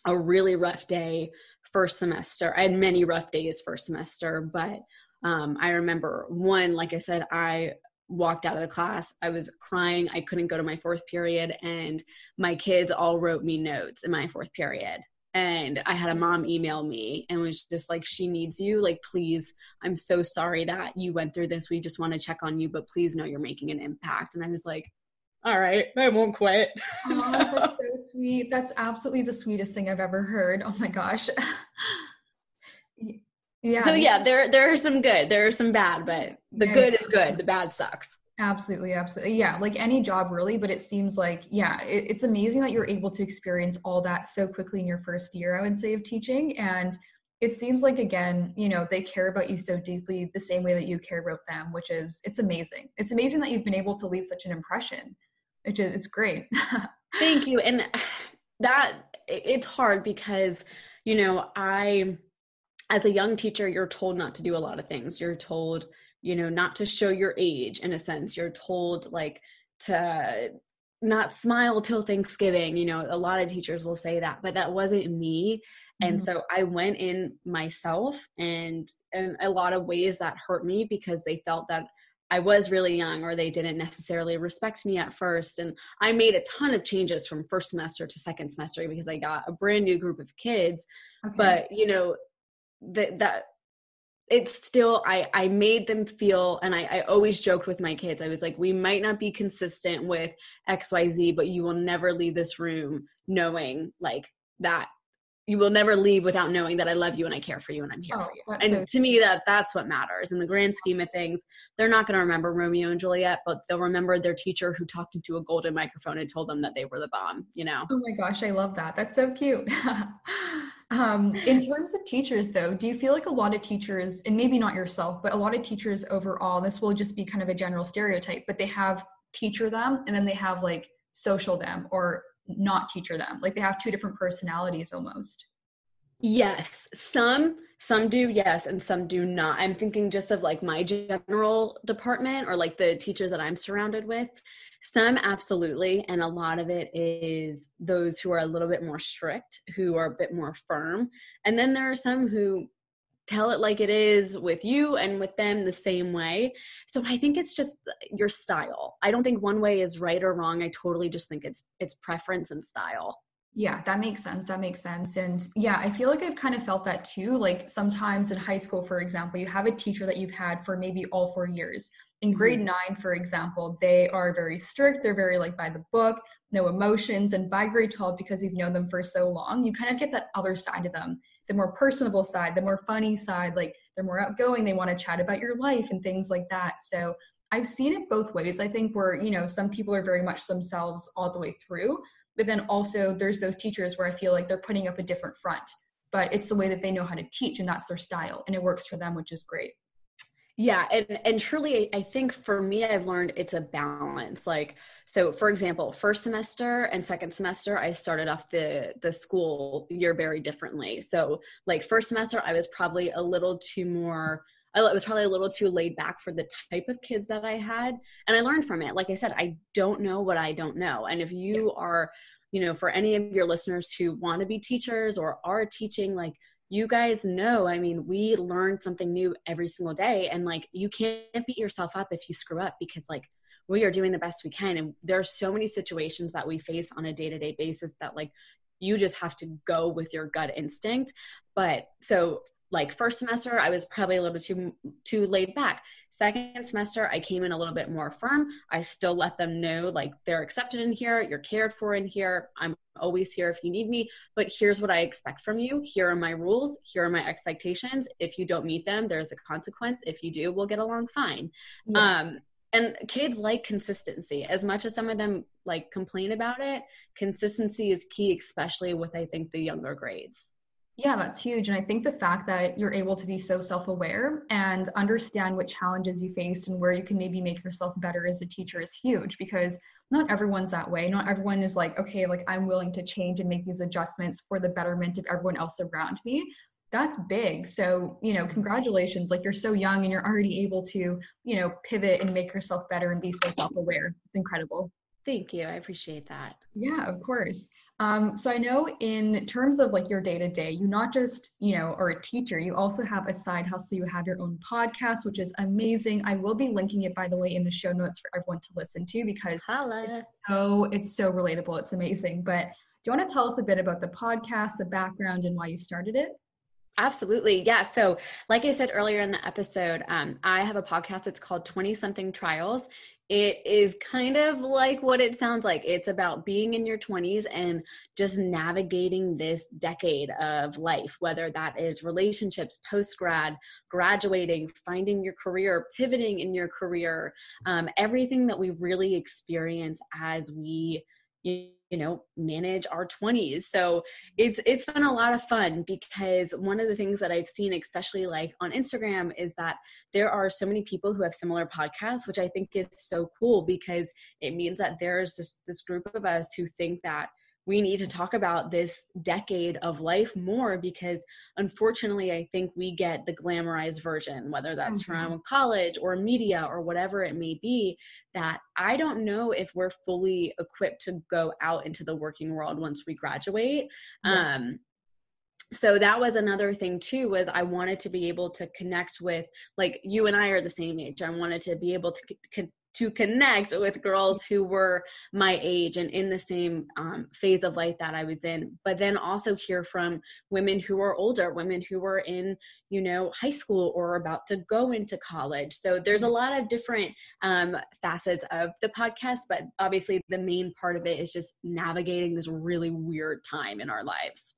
[SPEAKER 4] a really rough day first semester. I had many rough days first semester, but um, I remember one, like I said, I walked out of the class. I was crying. I couldn't go to my fourth period, and my kids all wrote me notes in my fourth period. And I had a mom email me and was just like, she needs you. Like, please, I'm so sorry that you went through this. We just want to check on you, but please know you're making an impact. And I was like, all right, I won't quit.
[SPEAKER 3] Oh, so. That's so sweet. That's absolutely the sweetest thing I've ever heard. Oh my gosh.
[SPEAKER 4] yeah. So yeah, there there are some good, there are some bad, but the yeah. good is good. The bad sucks.
[SPEAKER 3] Absolutely, absolutely. Yeah, like any job really, but it seems like, yeah, it, it's amazing that you're able to experience all that so quickly in your first year, I would say, of teaching. And it seems like again you know they care about you so deeply the same way that you care about them which is it's amazing it's amazing that you've been able to leave such an impression which is it's great.
[SPEAKER 4] Thank you. And that it's hard because, you know, I as a young teacher, you're told not to do a lot of things. You're told you know not to show your age in a sense you're told like to not smile till Thanksgiving. You know, a lot of teachers will say that, but that wasn't me. Mm-hmm. And so I went in myself and in a lot of ways that hurt me because they felt that I was really young or they didn't necessarily respect me at first. And I made a ton of changes from first semester to second semester because I got a brand new group of kids. Okay. But, you know, that that it's still I I made them feel and I, I always joked with my kids. I was like, we might not be consistent with XYZ, but you will never leave this room knowing like that you will never leave without knowing that I love you and I care for you and I'm here oh, for you. And so to me that that's what matters. In the grand scheme of things, they're not going to remember Romeo and Juliet, but they'll remember their teacher who talked into a golden microphone and told them that they were the bomb, you know.
[SPEAKER 3] Oh my gosh, I love that. That's so cute. um, in terms of teachers though, do you feel like a lot of teachers and maybe not yourself, but a lot of teachers overall, this will just be kind of a general stereotype, but they have teacher them and then they have like social them or not teacher them. Like they have two different personalities almost.
[SPEAKER 4] Yes. Some some do yes and some do not. I'm thinking just of like my general department or like the teachers that i'm surrounded with. Some absolutely and a lot of it is those who are a little bit more strict who are a bit more firm. And then there are some who tell it like it is with you and with them the same way. So I think it's just your style. I don't think one way is right or wrong. I totally just think it's it's preference and style.
[SPEAKER 3] Yeah, that makes sense. That makes sense. And yeah, I feel like I've kind of felt that too. Like sometimes in high school, for example, you have a teacher that you've had for maybe all four years. In grade mm-hmm. nine, for example, they are very strict. They're very like by the book, no emotions. And by grade 12, because you've known them for so long, you kind of get that other side of them the more personable side, the more funny side, like they're more outgoing, they want to chat about your life and things like that. So I've seen it both ways. I think where, you know, some people are very much themselves all the way through, but then also there's those teachers where I feel like they're putting up a different front, but it's the way that they know how to teach and that's their style and it works for them, which is great
[SPEAKER 4] yeah and and truly i think for me i've learned it's a balance like so for example first semester and second semester i started off the the school year very differently so like first semester i was probably a little too more I was probably a little too laid back for the type of kids that I had. And I learned from it. Like I said, I don't know what I don't know. And if you are, you know, for any of your listeners who want to be teachers or are teaching, like you guys know, I mean, we learn something new every single day. And like, you can't beat yourself up if you screw up because, like, we are doing the best we can. And there are so many situations that we face on a day to day basis that, like, you just have to go with your gut instinct. But so like first semester i was probably a little bit too too laid back. Second semester i came in a little bit more firm. I still let them know like they're accepted in here you're cared for in here i'm always here if you need me but here's what i expect from you. Here are my rules here are my expectations. If you don't meet them there's a consequence. If you do we'll get along fine. Yeah. um and kids like consistency. As much as some of them like complain about it consistency is key especially with i think the younger grades
[SPEAKER 3] yeah, that's huge. And I think the fact that you're able to be so self aware and understand what challenges you faced and where you can maybe make yourself better as a teacher is huge because not everyone's that way. Not everyone is like, okay, like I'm willing to change and make these adjustments for the betterment of everyone else around me. That's big. So, you know, congratulations. Like you're so young and you're already able to, you know, pivot and make yourself better and be so self aware. It's incredible.
[SPEAKER 4] Thank you. I appreciate that.
[SPEAKER 3] Yeah, of course. Um, so I know in terms of like your day to day, you not just, you know, are a teacher, you also have a side hustle. You have your own podcast, which is amazing. I will be linking it, by the way, in the show notes for everyone to listen to because
[SPEAKER 4] Holla.
[SPEAKER 3] oh, it's so relatable. It's amazing. But do you want to tell us a bit about the podcast, the background, and why you started it?
[SPEAKER 4] Absolutely. Yeah. So, like I said earlier in the episode, um, I have a podcast. It's called 20 something trials it is kind of like what it sounds like. It's about being in your 20s and just navigating this decade of life, whether that is relationships, post grad, graduating, finding your career, pivoting in your career, um, everything that we really experience as we you know manage our 20s so it's it's been a lot of fun because one of the things that i've seen especially like on instagram is that there are so many people who have similar podcasts which i think is so cool because it means that there's this this group of us who think that we need to talk about this decade of life more because unfortunately i think we get the glamorized version whether that's mm-hmm. from college or media or whatever it may be that i don't know if we're fully equipped to go out into the working world once we graduate yeah. um so that was another thing too was i wanted to be able to connect with like you and i are the same age i wanted to be able to to connect with girls who were my age and in the same um, phase of life that i was in but then also hear from women who are older women who were in you know high school or about to go into college. So there's a lot of different um, facets of the podcast but obviously the main part of it is just navigating this really weird time in our lives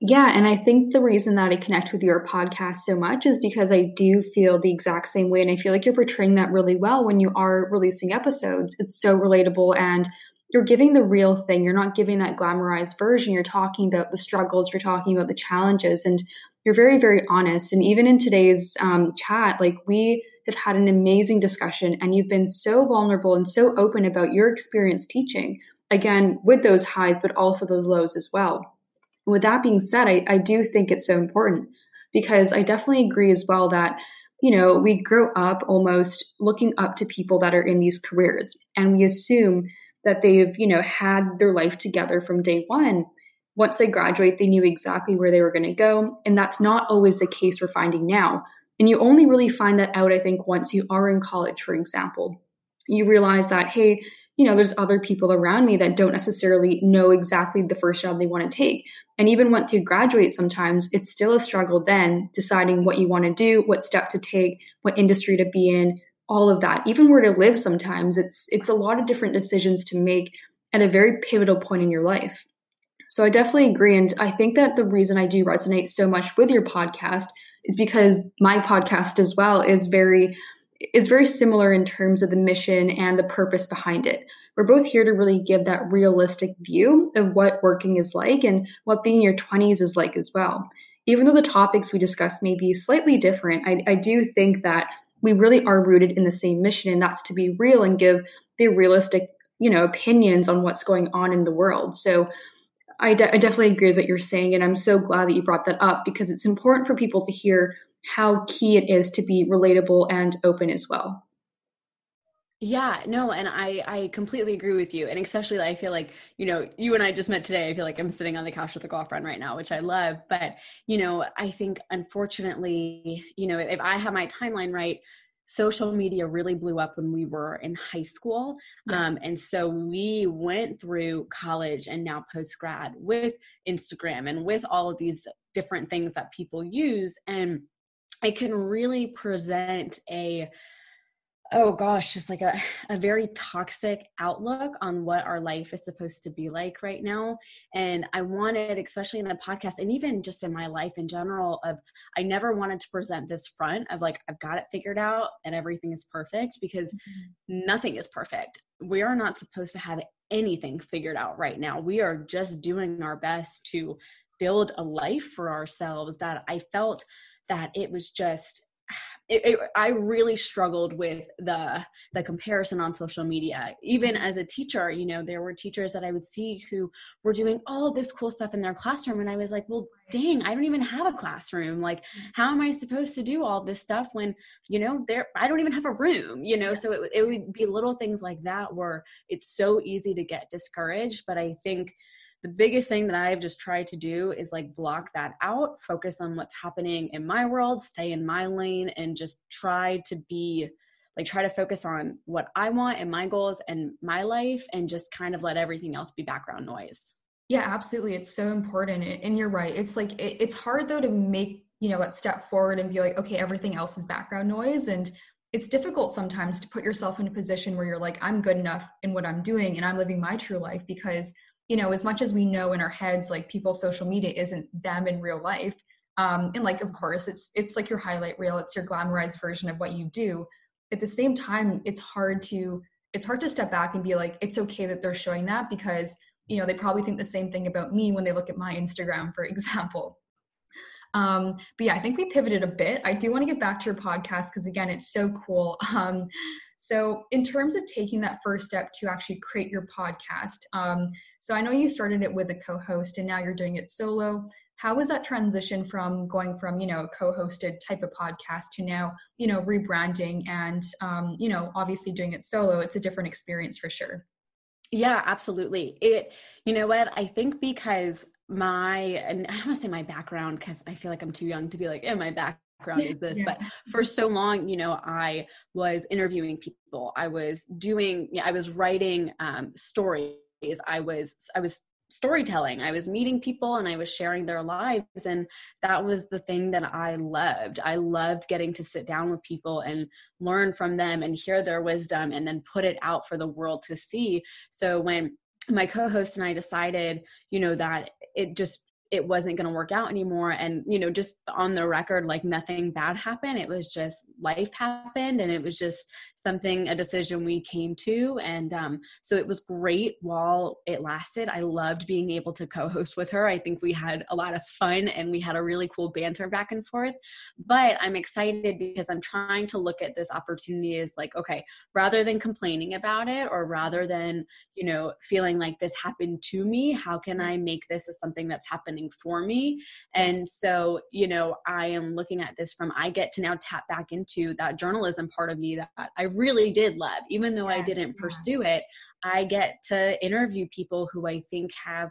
[SPEAKER 3] yeah, and I think the reason that I connect with your podcast so much is because I do feel the exact same way. And I feel like you're portraying that really well when you are releasing episodes. It's so relatable and you're giving the real thing. You're not giving that glamorized version. You're talking about the struggles, you're talking about the challenges, and you're very, very honest. And even in today's um, chat, like we have had an amazing discussion, and you've been so vulnerable and so open about your experience teaching. Again, with those highs, but also those lows as well with that being said, I, I do think it's so important because I definitely agree as well that, you know, we grow up almost looking up to people that are in these careers and we assume that they've, you know, had their life together from day one. Once they graduate, they knew exactly where they were going to go. And that's not always the case we're finding now. And you only really find that out, I think, once you are in college, for example. You realize that, hey, you know, there's other people around me that don't necessarily know exactly the first job they want to take. And even once you graduate, sometimes it's still a struggle then deciding what you want to do, what step to take, what industry to be in, all of that. Even where to live sometimes, it's it's a lot of different decisions to make at a very pivotal point in your life. So I definitely agree. And I think that the reason I do resonate so much with your podcast is because my podcast as well is very is very similar in terms of the mission and the purpose behind it. We're both here to really give that realistic view of what working is like and what being in your 20s is like as well. Even though the topics we discuss may be slightly different, I, I do think that we really are rooted in the same mission, and that's to be real and give the realistic, you know, opinions on what's going on in the world. So I, de- I definitely agree with what you're saying, and I'm so glad that you brought that up because it's important for people to hear how key it is to be relatable and open as well.
[SPEAKER 4] Yeah, no, and I I completely agree with you. And especially I feel like, you know, you and I just met today. I feel like I'm sitting on the couch with a girlfriend right now, which I love. But, you know, I think unfortunately, you know, if I have my timeline right, social media really blew up when we were in high school. Yes. Um, and so we went through college and now post grad with Instagram and with all of these different things that people use. And I can really present a oh gosh, just like a, a very toxic outlook on what our life is supposed to be like right now. And I wanted, especially in the podcast and even just in my life in general, of I never wanted to present this front of like, I've got it figured out and everything is perfect because mm-hmm. nothing is perfect. We are not supposed to have anything figured out right now. We are just doing our best to build a life for ourselves that I felt that it was just it, it, I really struggled with the the comparison on social media. Even as a teacher, you know, there were teachers that I would see who were doing all this cool stuff in their classroom, and I was like, "Well, dang, I don't even have a classroom. Like, mm-hmm. how am I supposed to do all this stuff when you know there I don't even have a room? You know." So it it would be little things like that where it's so easy to get discouraged. But I think the biggest thing that I've just tried to do is like block that out, focus on what's happening in my world, stay in my lane, and just try to be like try to focus on what I want and my goals and my life and just kind of let everything else be background noise.
[SPEAKER 3] Yeah, absolutely. It's so important. And you're right. It's like, it's hard though to make, you know, that step forward and be like, okay, everything else is background noise. And it's difficult sometimes to put yourself in a position where you're like, I'm good enough in what I'm doing and I'm living my true life because you know as much as we know in our heads like people's social media isn't them in real life um, and like of course it's it's like your highlight reel it's your glamorized version of what you do. At the same time it's hard to it's hard to step back and be like it's okay that they're showing that because you know they probably think the same thing about me when they look at my instagram for example. Um, but yeah i think we pivoted a bit. I do want to get back to your podcast because again it's so cool. Um, So, in terms of taking that first step to actually create your podcast, um, so I know you started it with a co host and now you're doing it solo. How was that transition from going from, you know, a co hosted type of podcast to now, you know, rebranding and, um, you know, obviously doing it solo? It's a different experience for sure.
[SPEAKER 4] Yeah, absolutely. It, you know what? I think because my, and I don't want to say my background because I feel like I'm too young to be like, yeah, my back background is this yeah. but for so long you know i was interviewing people. I was doing i was writing um, stories. I was i was storytelling. I was meeting people and i was sharing their lives and that was the thing that i loved. I loved getting to sit down with people and learn from them and hear their wisdom and then put it out for the world to see. So when my co-host and i decided you know that it just it wasn't going to work out anymore. And you know just on the record like nothing bad happened. It was just life happened and it was just something a decision we came to and um, so it was great while it lasted. I loved being able to co-host with her. I think we had a lot of fun and we had a really cool banter back and forth. But i'm excited because i'm trying to look at this opportunity as like okay rather than complaining about it or rather than you know feeling like this happened to me how can i make this as something that's happening for me? And so you know i am looking at this from i get to now tap back into that journalism part of me that i really did love, even though yeah, I didn't yeah. pursue it. I get to interview people who I think have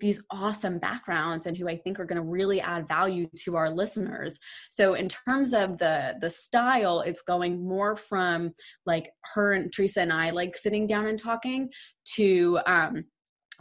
[SPEAKER 4] these awesome backgrounds and who I think are going to really add value to our listeners. So in terms of the the style, it's going more from like her and Teresa and I like sitting down and talking to um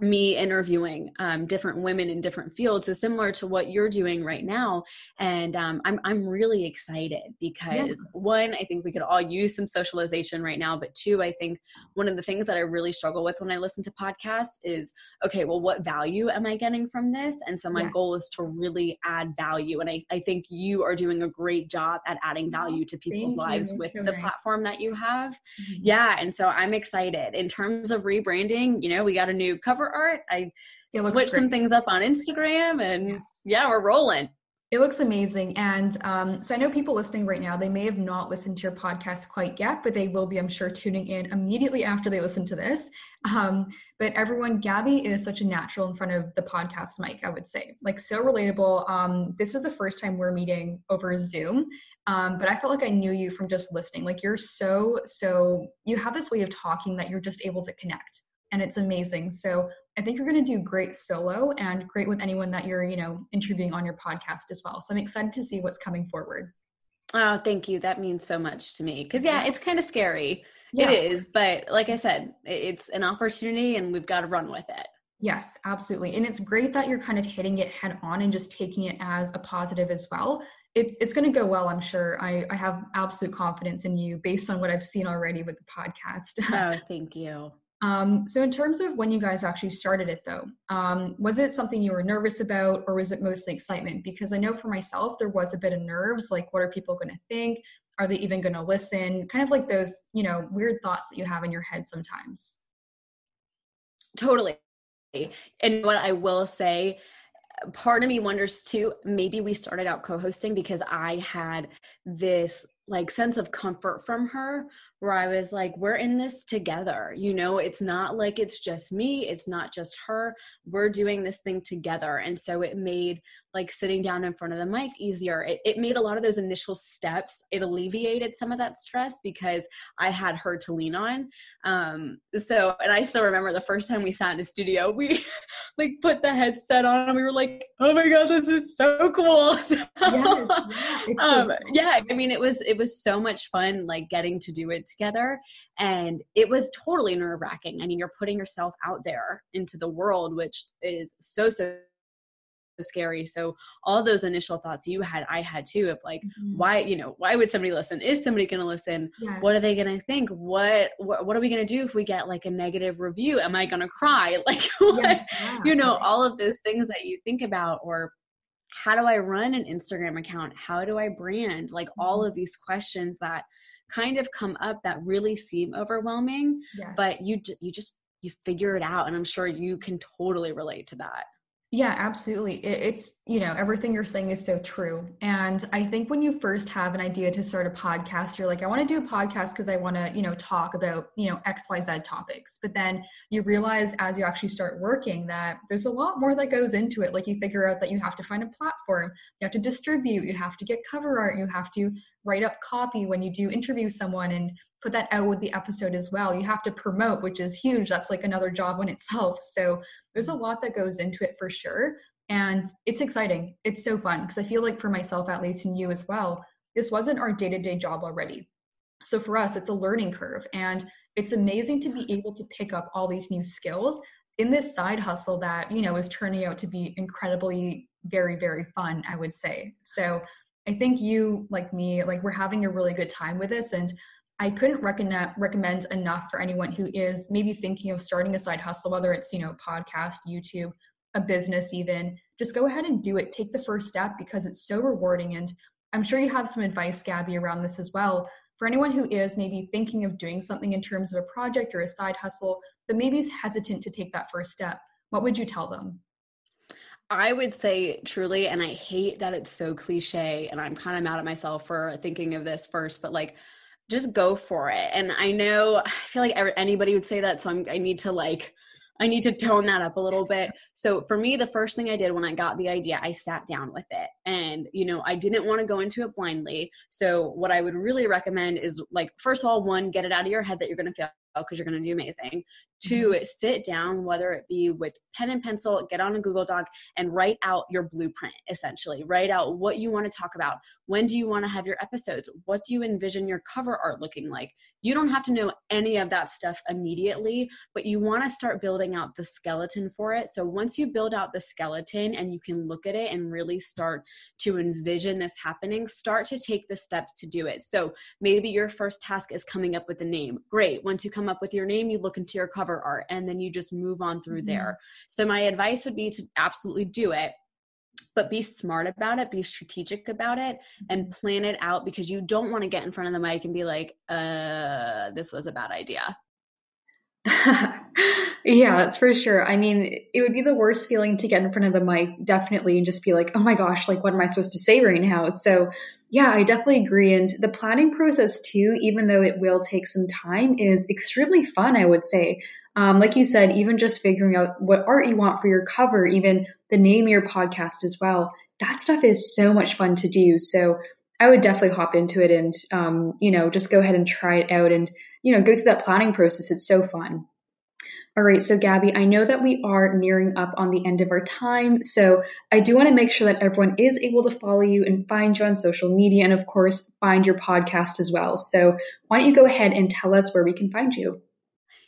[SPEAKER 4] me interviewing um, different women in different fields so similar to what you're doing right now and um, I'm, I'm really excited because yeah. one i think we could all use some socialization right now but two i think one of the things that i really struggle with when i listen to podcasts is okay well what value am i getting from this and so my yeah. goal is to really add value and I, I think you are doing a great job at adding value to people's Thank lives you. with the platform that you have mm-hmm. yeah and so i'm excited in terms of rebranding you know we got a new cover art. I switched some things up on Instagram and yeah, yeah we're rolling.
[SPEAKER 3] It looks amazing. And um, so I know people listening right now, they may have not listened to your podcast quite yet, but they will be, I'm sure, tuning in immediately after they listen to this. Um, but everyone, Gabby is such a natural in front of the podcast mic, I would say. Like, so relatable. Um, this is the first time we're meeting over Zoom. Um, but I felt like I knew you from just listening. Like, you're so, so, you have this way of talking that you're just able to connect and it's amazing. So I think you're going to do great solo and great with anyone that you're, you know, interviewing on your podcast as well. So I'm excited to see what's coming forward.
[SPEAKER 4] Oh, thank you. That means so much to me. Cause yeah, it's kind of scary. Yeah. It is. But like I said, it's an opportunity and we've got to run with it.
[SPEAKER 3] Yes, absolutely. And it's great that you're kind of hitting it head on and just taking it as a positive as well. It's it's going to go well, I'm sure. I, I have absolute confidence in you based on what I've seen already with the podcast.
[SPEAKER 4] oh, thank you.
[SPEAKER 3] Um, so, in terms of when you guys actually started it, though, um, was it something you were nervous about, or was it mostly excitement? Because I know for myself, there was a bit of nerves like, what are people going to think? Are they even going to listen? Kind of like those, you know, weird thoughts that you have in your head sometimes.
[SPEAKER 4] Totally. And what I will say, part of me wonders too, maybe we started out co hosting because I had this like sense of comfort from her where I was like, we're in this together. You know, it's not like it's just me, it's not just her. We're doing this thing together. And so it made like sitting down in front of the mic easier. It, it made a lot of those initial steps, it alleviated some of that stress because I had her to lean on. Um, so, and I still remember the first time we sat in the studio, we like put the headset on and we were like, oh my God, this is so cool. So, yes, yeah, um, yeah, I mean, it was, it was so much fun, like getting to do it together. And it was totally nerve wracking. I mean, you're putting yourself out there into the world, which is so, so scary. So all those initial thoughts you had, I had too of like, mm-hmm. why, you know, why would somebody listen? Is somebody going to listen? Yes. What are they going to think? What, what, what are we going to do if we get like a negative review? Am I going to cry? Like, yes, yeah. you know, all of those things that you think about or how do I run an Instagram account? How do I brand? Like mm-hmm. all of these questions that kind of come up that really seem overwhelming yes. but you you just you figure it out and i'm sure you can totally relate to that
[SPEAKER 3] Yeah, absolutely. it's, you know, everything you're saying is so true. And I think when you first have an idea to start a podcast, you're like, I want to do a podcast because I want to, you know, talk about, you know, XYZ topics. But then you realize as you actually start working that there's a lot more that goes into it. Like you figure out that you have to find a platform, you have to distribute, you have to get cover art, you have to write up copy when you do interview someone and put that out with the episode as well. You have to promote, which is huge. That's like another job in itself. So there's a lot that goes into it for sure. And it's exciting. It's so fun because I feel like for myself, at least, and you as well, this wasn't our day to day job already. So for us, it's a learning curve. And it's amazing to be able to pick up all these new skills in this side hustle that, you know, is turning out to be incredibly, very, very fun, I would say. So I think you, like me, like we're having a really good time with this. And I couldn't recommend enough for anyone who is maybe thinking of starting a side hustle, whether it's you know podcast, YouTube, a business, even. Just go ahead and do it. Take the first step because it's so rewarding. And I'm sure you have some advice, Gabby, around this as well. For anyone who is maybe thinking of doing something in terms of a project or a side hustle, but maybe is hesitant to take that first step, what would you tell them?
[SPEAKER 4] I would say truly, and I hate that it's so cliche, and I'm kind of mad at myself for thinking of this first, but like just go for it. And I know I feel like anybody would say that, so I'm, I need to like I need to tone that up a little bit. So for me, the first thing I did when I got the idea, I sat down with it. And, you know, I didn't want to go into it blindly. So what I would really recommend is like, first of all, one, get it out of your head that you're going to fail because you're going to do amazing. Two, mm-hmm. sit down, whether it be with pen and pencil, get on a Google Doc and write out your blueprint essentially. Write out what you want to talk about. When do you want to have your episodes? What do you envision your cover art looking like? You don't have to know any of that stuff immediately, but you want to start building out the skeleton for it. So once you build out the skeleton and you can look at it and really start to envision this happening, start to take the steps to do it. So maybe your first task is coming up with a name. Great. Once you come up with your name, you look into your cover cover art and then you just move on through mm-hmm. there. So my advice would be to absolutely do it but be smart about it, be strategic about it, and mm-hmm. plan it out because you don't want to get in front of the mic and be like, uh, this was a bad idea.
[SPEAKER 3] yeah, that's for sure. I mean, it would be the worst feeling to get in front of the mic, definitely, and just be like, oh my gosh, like, what am I supposed to say right now? So, yeah, I definitely agree. And the planning process, too, even though it will take some time, is extremely fun, I would say. Um, like you said, even just figuring out what art you want for your cover, even the name of your podcast as well, that stuff is so much fun to do. So I would definitely hop into it and, um, you know, just go ahead and try it out and, you know, go through that planning process. It's so fun. All right, so Gabby, I know that we are nearing up on the end of our time. So I do want to make sure that everyone is able to follow you and find you on social media and, of course, find your podcast as well. So why don't you go ahead and tell us where we can find you?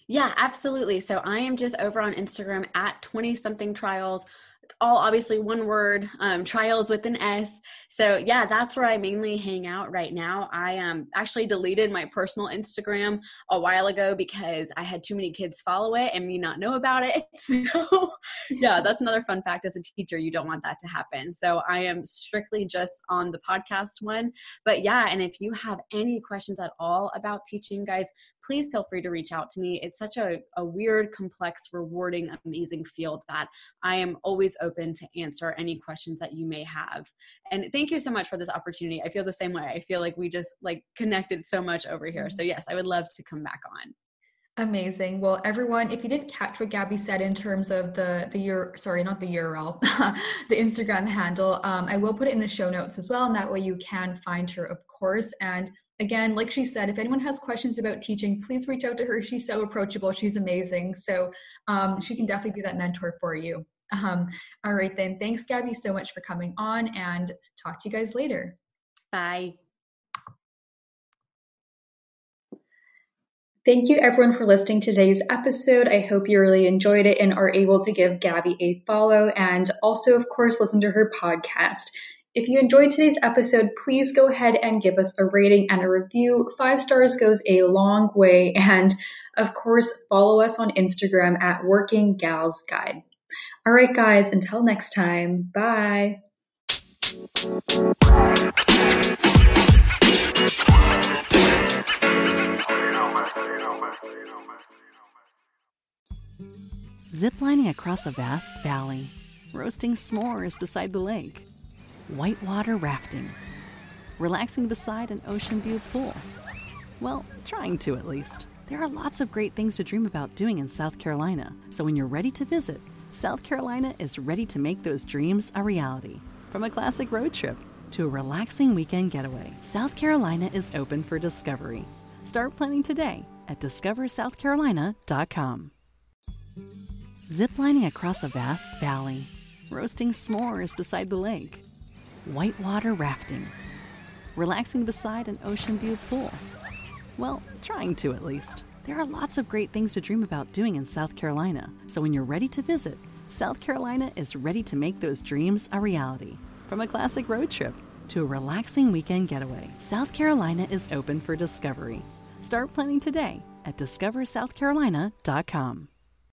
[SPEAKER 4] Yeah, absolutely. So I am just over on Instagram at 20 something trials it's all obviously one word um, trials with an s. So yeah that's where i mainly hang out right now. I um, actually deleted my personal instagram a while ago because i had too many kids follow it and me not know about it. So yeah that's another fun fact as a teacher you don't want that to happen. So i am strictly just on the podcast one. But yeah and if you have any questions at all about teaching guys please feel free to reach out to me it's such a, a weird complex rewarding amazing field that i am always open to answer any questions that you may have. And thank you so much for this opportunity. I feel the same way. I feel like we just like connected so much over here. Mm-hmm. So yes, I would love to come back on.
[SPEAKER 3] Amazing. Well, everyone, if you didn't catch what Gabby said in terms of the the year, sorry, not the URL, the Instagram handle, um, I will put it in the show notes as well, and that way you can find her, of course. And again, like she said, if anyone has questions about teaching, please reach out to her. She's so approachable. She's amazing. So um, she can definitely be that mentor for you. Um, all right, then. Thanks, Gabby, so much for coming on and talk to you guys later.
[SPEAKER 4] Bye.
[SPEAKER 3] Thank you, everyone, for listening to today's episode. I hope you really enjoyed it and are able to give Gabby a follow and also, of course, listen to her podcast. If you enjoyed today's episode, please go ahead and give us a rating and a review. Five stars goes a long way. And of course, follow us on Instagram at Working Gals Guide. All right, guys, until next time, bye.
[SPEAKER 6] Ziplining across a vast valley roasting s'mores beside the lake, whitewater rafting, relaxing beside an ocean view pool. Well, trying to at least. There are lots of great things to dream about doing in South Carolina, so when you're ready to visit, South Carolina is ready to make those dreams a reality. From a classic road trip to a relaxing weekend getaway, South Carolina is open for discovery. Start planning today at discoversouthcarolina.com. Ziplining across a vast valley, roasting s'mores beside the lake, whitewater rafting, relaxing beside an ocean view pool. Well, trying to at least. There are lots of great things to dream about doing in South Carolina, so when you're ready to visit, South Carolina is ready to make those dreams a reality. From a classic road trip to a relaxing weekend getaway, South Carolina is open for discovery. Start planning today at discoversouthcarolina.com.